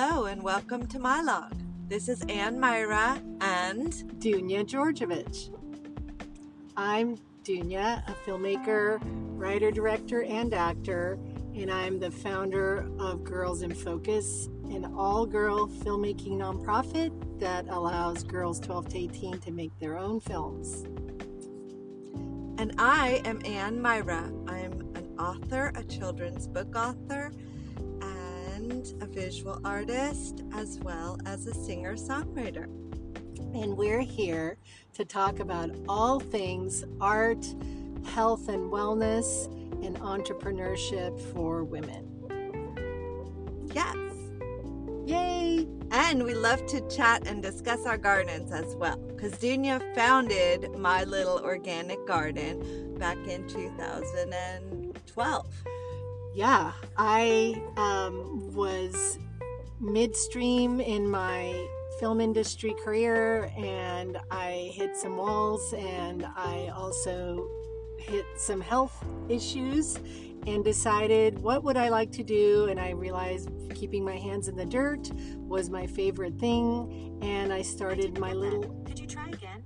Hello and welcome to my log. This is Ann Myra and Dunya Georgievich. I'm Dunya, a filmmaker, writer, director, and actor, and I'm the founder of Girls in Focus, an all girl filmmaking nonprofit that allows girls 12 to 18 to make their own films. And I am Ann Myra. I'm an author, a children's book author, and a visual artist, as well as a singer songwriter. And we're here to talk about all things art, health and wellness, and entrepreneurship for women. Yes. Yay! And we love to chat and discuss our gardens as well. Because Dunya founded my little organic garden back in 2012. Yeah, I um, was midstream in my film industry career and I hit some walls and I also hit some health issues and decided what would I like to do and I realized keeping my hands in the dirt was my favorite thing and I started my little Could you try again?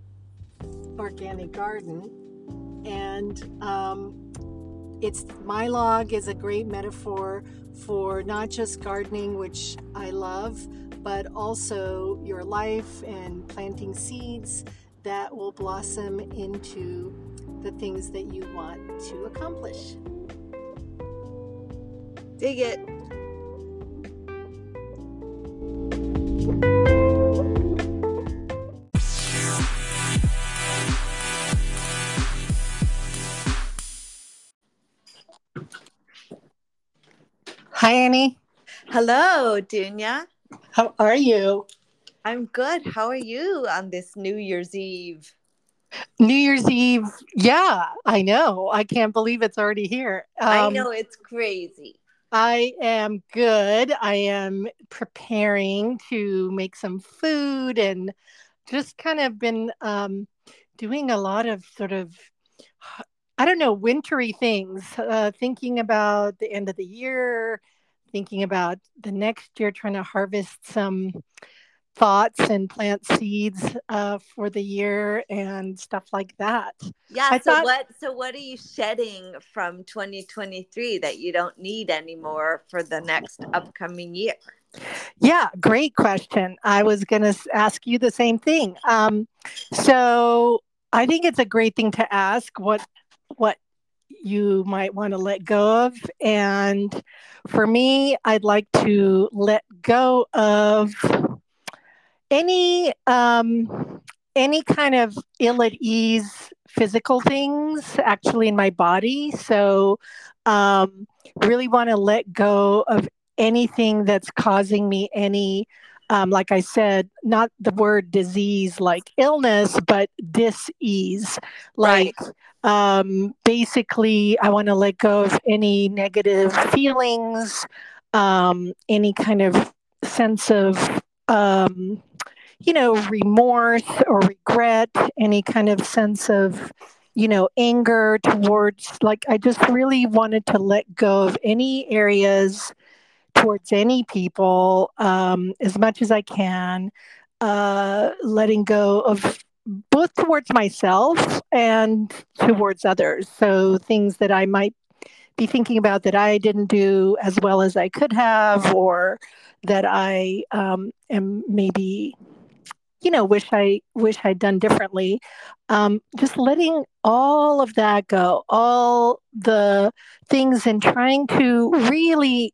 organic garden and um, it's my log is a great metaphor for not just gardening which i love but also your life and planting seeds that will blossom into the things that you want to accomplish Dig it. Hi annie Hello, Dunya. how are you I'm good. How are you on this New Year's Eve? new year's eve yeah i know i can't believe it's already here I Um, know it's crazy. I am good. I am preparing to make some food and just kind of been um, doing a lot of sort of, I don't know, wintry things, uh, thinking about the end of the year, thinking about the next year, trying to harvest some thoughts and plant seeds uh, for the year and stuff like that. Yeah. I so thought- what? So what are you shedding from 2023 that you don't need anymore for the next upcoming year? Yeah, great question. I was going to ask you the same thing. Um, so I think it's a great thing to ask what what you might want to let go of, and for me, I'd like to let go of any um, any kind of ill at ease physical things actually in my body. So um, really want to let go of anything that's causing me any um, like i said not the word disease like illness but dis-ease. Like um, basically i want to let go of any negative feelings um, any kind of sense of um, you know remorse or regret any kind of sense of you know anger towards like i just really wanted to let go of any areas towards any people um, as much as I can, uh, letting go of both towards myself and towards others. So things that I might be thinking about that I didn't do as well as I could have, or that I um, am maybe, you know, wish I wish I'd done differently. Um, just letting all of that go, all the things, and trying to really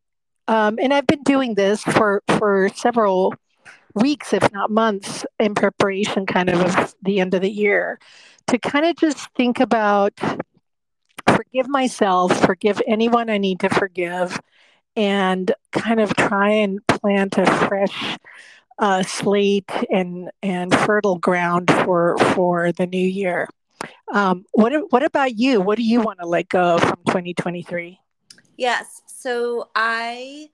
um, and I've been doing this for for several weeks, if not months, in preparation, kind of of the end of the year, to kind of just think about forgive myself, forgive anyone I need to forgive, and kind of try and plant a fresh uh, slate and and fertile ground for for the new year. Um, what what about you? What do you want to let go from 2023? Yes. So I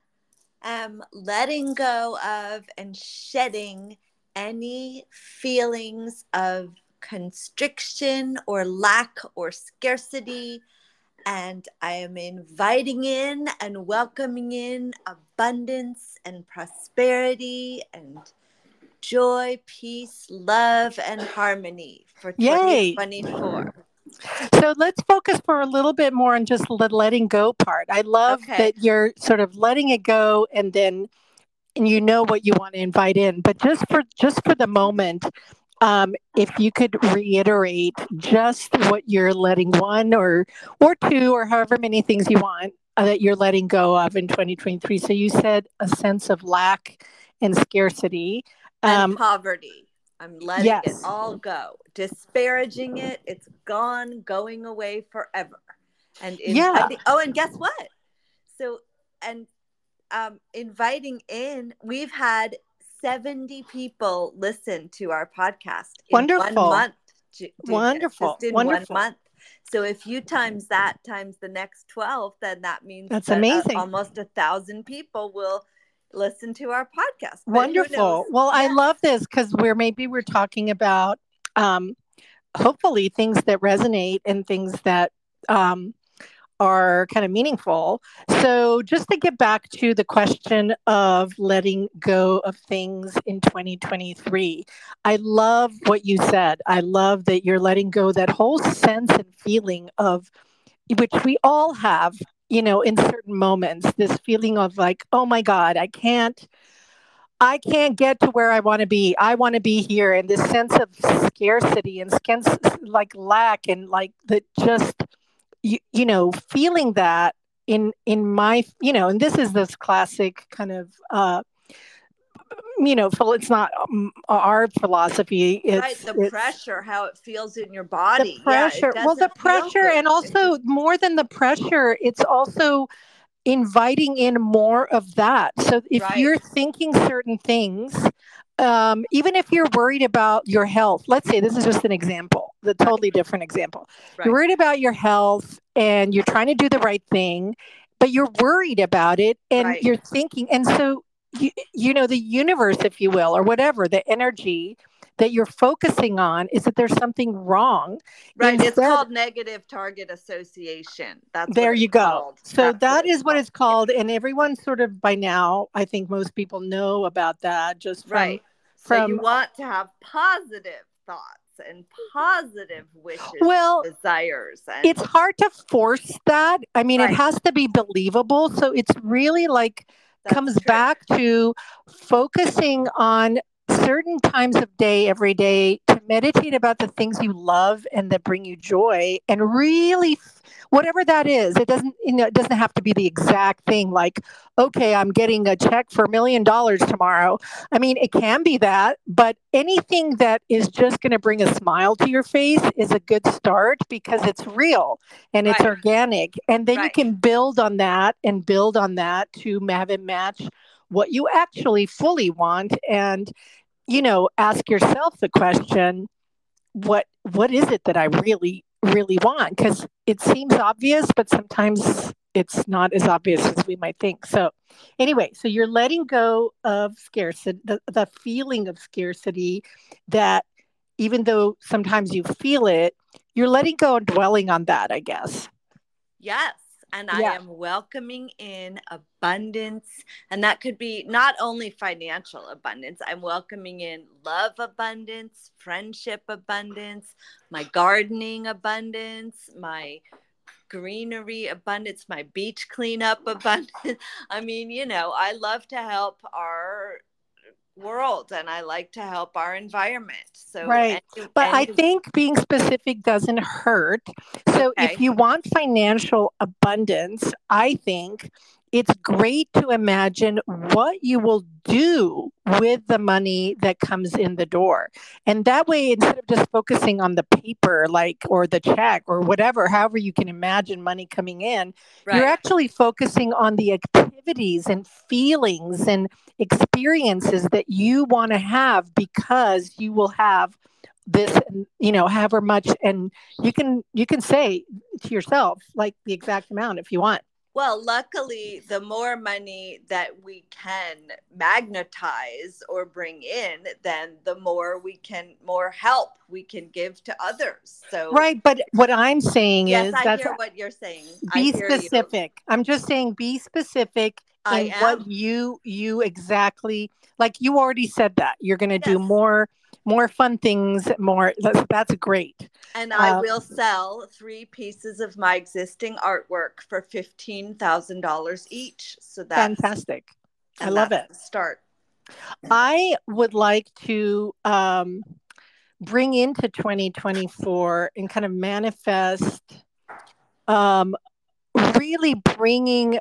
am letting go of and shedding any feelings of constriction or lack or scarcity and I am inviting in and welcoming in abundance and prosperity and joy, peace, love, and harmony for Yay. 2024. So let's focus for a little bit more on just the letting go part. I love Okay. that you're sort of letting it go and then and you know what you want to invite in. But just for just for the moment, um, if you could reiterate just what you're letting one or or two or however many things you want uh, that you're letting go of in 2023. So you said a sense of lack and scarcity. and Um, poverty. I'm letting yes. it all go. Disparaging it, it's gone, going away forever. And Yeah. inviting, oh, and guess what? So, and um, inviting in, we've had 70 people listen to our podcast in Wonderful. one month. Wonderful. Just in Wonderful. one month. So if you times that times the next 12, then that means That's that, uh, amazing. almost a thousand people will listen to our podcast. But Wonderful. Well, I love this because we're maybe we're talking about um, hopefully things that resonate and things that um, are kind of meaningful. So, just to get back to the question of letting go of things in 2023, I love what you said. I love that you're letting go that whole sense and feeling of which we all have, you know, in certain moments, this feeling of like, oh my God, I can't. I can't get to where I want to be. I want to be here, and this sense of scarcity and sense like lack and like the just you, you know feeling that in in my you know and this is this classic kind of uh you know it's not um, our philosophy it's, right the it's pressure how it feels in your body the pressure yeah, well the pressure and also more than the pressure it's also inviting in more of that so if Right. you're thinking certain things um, even if you're worried about your health let's say this is just an example the totally different example Right. you're worried about your health and you're trying to do the right thing but you're worried about it and Right. you're thinking and so you, you know the universe if you will or whatever the energy that you're focusing on is that there's something wrong right it's called negative target association. That's there you go. called. so That's that what it's called. and everyone sort of by now i think most people know about that just from right. So you want to have positive thoughts and positive wishes well desires and it's hard to force that. I mean Right. it has to be believable. So it's really like comes true. back to focusing on certain times of day every day meditate about the things you love and that bring you joy and really whatever that is it doesn't you know it doesn't have to be the exact thing like okay i'm getting a check for a million dollars tomorrow. I mean it can be that but anything that is just going to bring a smile to your face is a good start because it's real and it's Right. organic. And then you can build on that and build on that to have it match what you actually fully want. And you know ask yourself the question what what is it that i really really want? Because it seems obvious but sometimes it's not as obvious as we might think. So anyway so you're letting go of scarcity the, the feeling of scarcity that even though sometimes you feel it you're letting go and dwelling on that i guess. Yes. And I Yeah. am welcoming in abundance. And that could be not only financial abundance, I'm welcoming in love abundance, friendship abundance, my gardening abundance, my greenery abundance, my beach cleanup abundance. I mean, you know, I love to help our world and I like to help our environment. So, Right. But I think being specific doesn't hurt. So Okay. if you want financial abundance, I think it's great to imagine what you will do with the money that comes in the door. And that way, instead of just focusing on the paper, like, or the check or whatever, however you can imagine money coming in, right. you're actually focusing on the activities and feelings and experiences that you want to have because you will have this you know however much and you can you can say to yourself like the exact amount if you want Well, luckily, the more money that we can magnetize or bring in, then the more we can, more help we can give to others. So, right. But what I'm saying yes, is I that's hear what you're saying. be hear you. specific. I'm just saying be specific I in what you you exactly like you already said that. You're going to do more more fun things, more that's, that's great. And I Um, will sell three pieces of my existing artwork for fifteen thousand dollars each. So that's Fantastic. I love it. Start. I would like to um, bring into 2024 and kind of manifest um, really bringing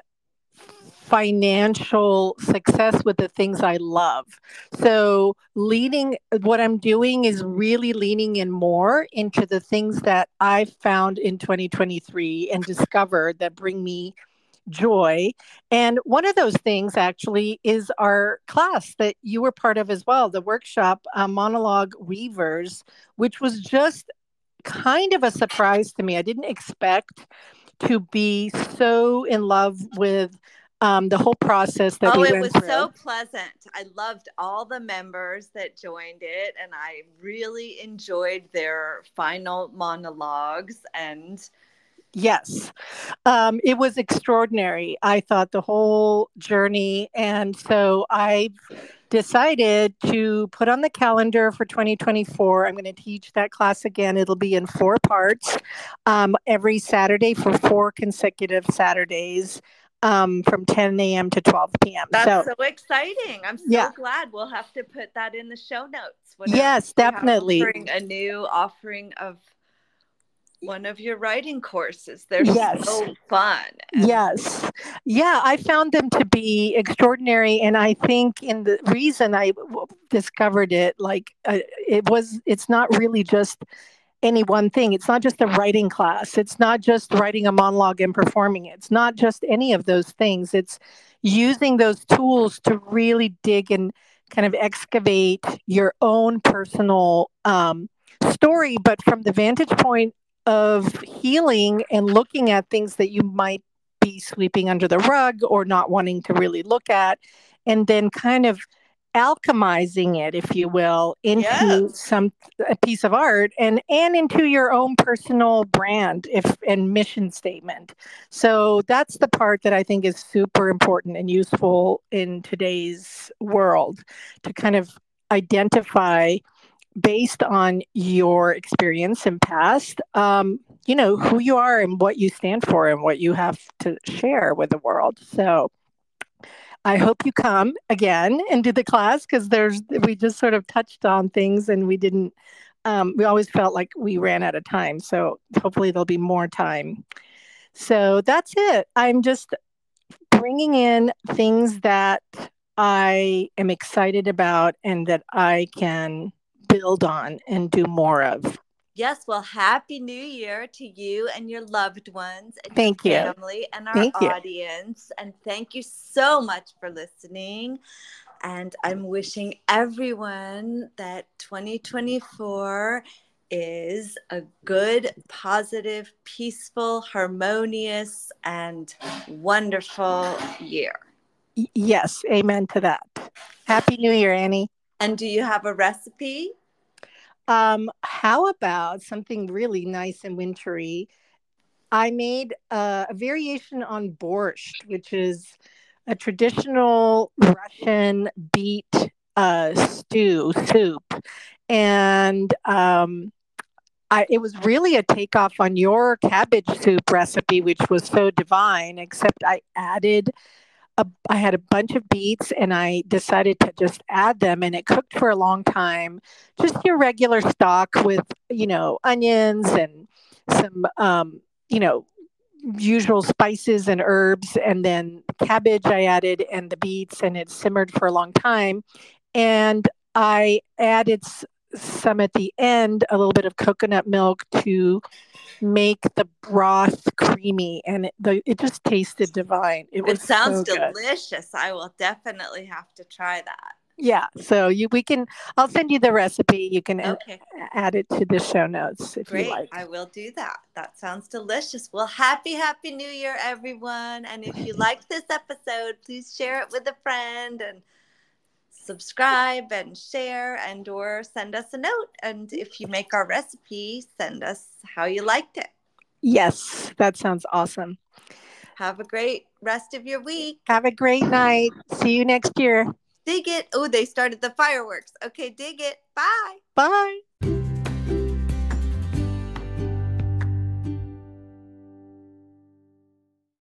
financial success with the things I love. So, leaning what I'm doing is really leaning in more into the things that I've found in 2023 and discovered that bring me joy. And one of those things actually is our class that you were part of as well, the workshop uh, Monologue Weavers, which was just kind of a surprise to me. I didn't expect to be so in love with um, the whole process that oh, we it was through. so pleasant. I loved all the members that joined it, and I really enjoyed their final monologues. And Yes, um, it was extraordinary. I thought the whole journey. And so I've decided to put on the calendar for 2024. I'm going to teach that class again. It'll be in four parts um, every Saturday for four consecutive Saturdays um, from 10 a.m. to 12 p.m. that's so, so, exciting. I'm so Yeah. glad we'll have to put that in the show notes. yes, definitely. offering a new offering of one of your writing courses. They're Yes. so fun. And Yes. Yeah, I found them to be extraordinary. And I think in the reason I w- discovered it, like uh, it was, it's not really just any one thing. It's not just a writing class. It's not just writing a monologue and performing it. It's not just any of those things. It's using those tools to really dig and kind of excavate your own personal um, story, but from the vantage point of healing and looking at things that you might be sweeping under the rug or not wanting to really look at, and then kind of alchemizing it, if you will, into Yes. some a piece of art and and into your own personal brand if and mission statement. So that's the part that I think is super important and useful in today's world to kind of identify based on your experience and past um, you know who you are and what you stand for and what you have to share with the world so i hope you come again and do the class because there's we just sort of touched on things and we didn't um, we always felt like we ran out of time so hopefully there'll be more time so that's it i'm just bringing in things that i am excited about and that i can build on and do more of. Yes, well, happy new year to you and your loved ones and Thank your you. family and our Thank you. audience. And thank you so much for listening. And I'm wishing everyone that 2024 is a good, positive, peaceful, harmonious, and wonderful year. Yes, amen to that. Happy New Year, Annie. And do you have a recipe? Um, how about something really nice and wintry? I made uh, a variation on borscht, which is a traditional Russian beet uh, stew soup, and um, I, it was really a takeoff on your cabbage soup recipe, which was so divine. Except I added a, I had a bunch of beets and I decided to just add them and it cooked for a long time. Just your regular stock with, you know, onions and some, um, you know, usual spices and herbs. And then cabbage I added and the beets and it simmered for a long time. And I added some at the end, a little bit of coconut milk to make the broth creamy and it, the, it just tasted divine. It It sounds so delicious. I will definitely have to try that. Yeah. So you we can I'll send you the recipe. You can a- Okay. add it to the show notes if Great. you like. I will do that. That sounds delicious. Well, happy, happy new year, everyone. And if you liked this episode, please share it with a friend and subscribe and share and or send us a note. And if you make our recipe, send us how you liked it. Yes, that sounds awesome. Have a great rest of your week. Have a great night. See you next year. Dig it. Oh, they started the fireworks. Okay, dig it. Bye. Bye.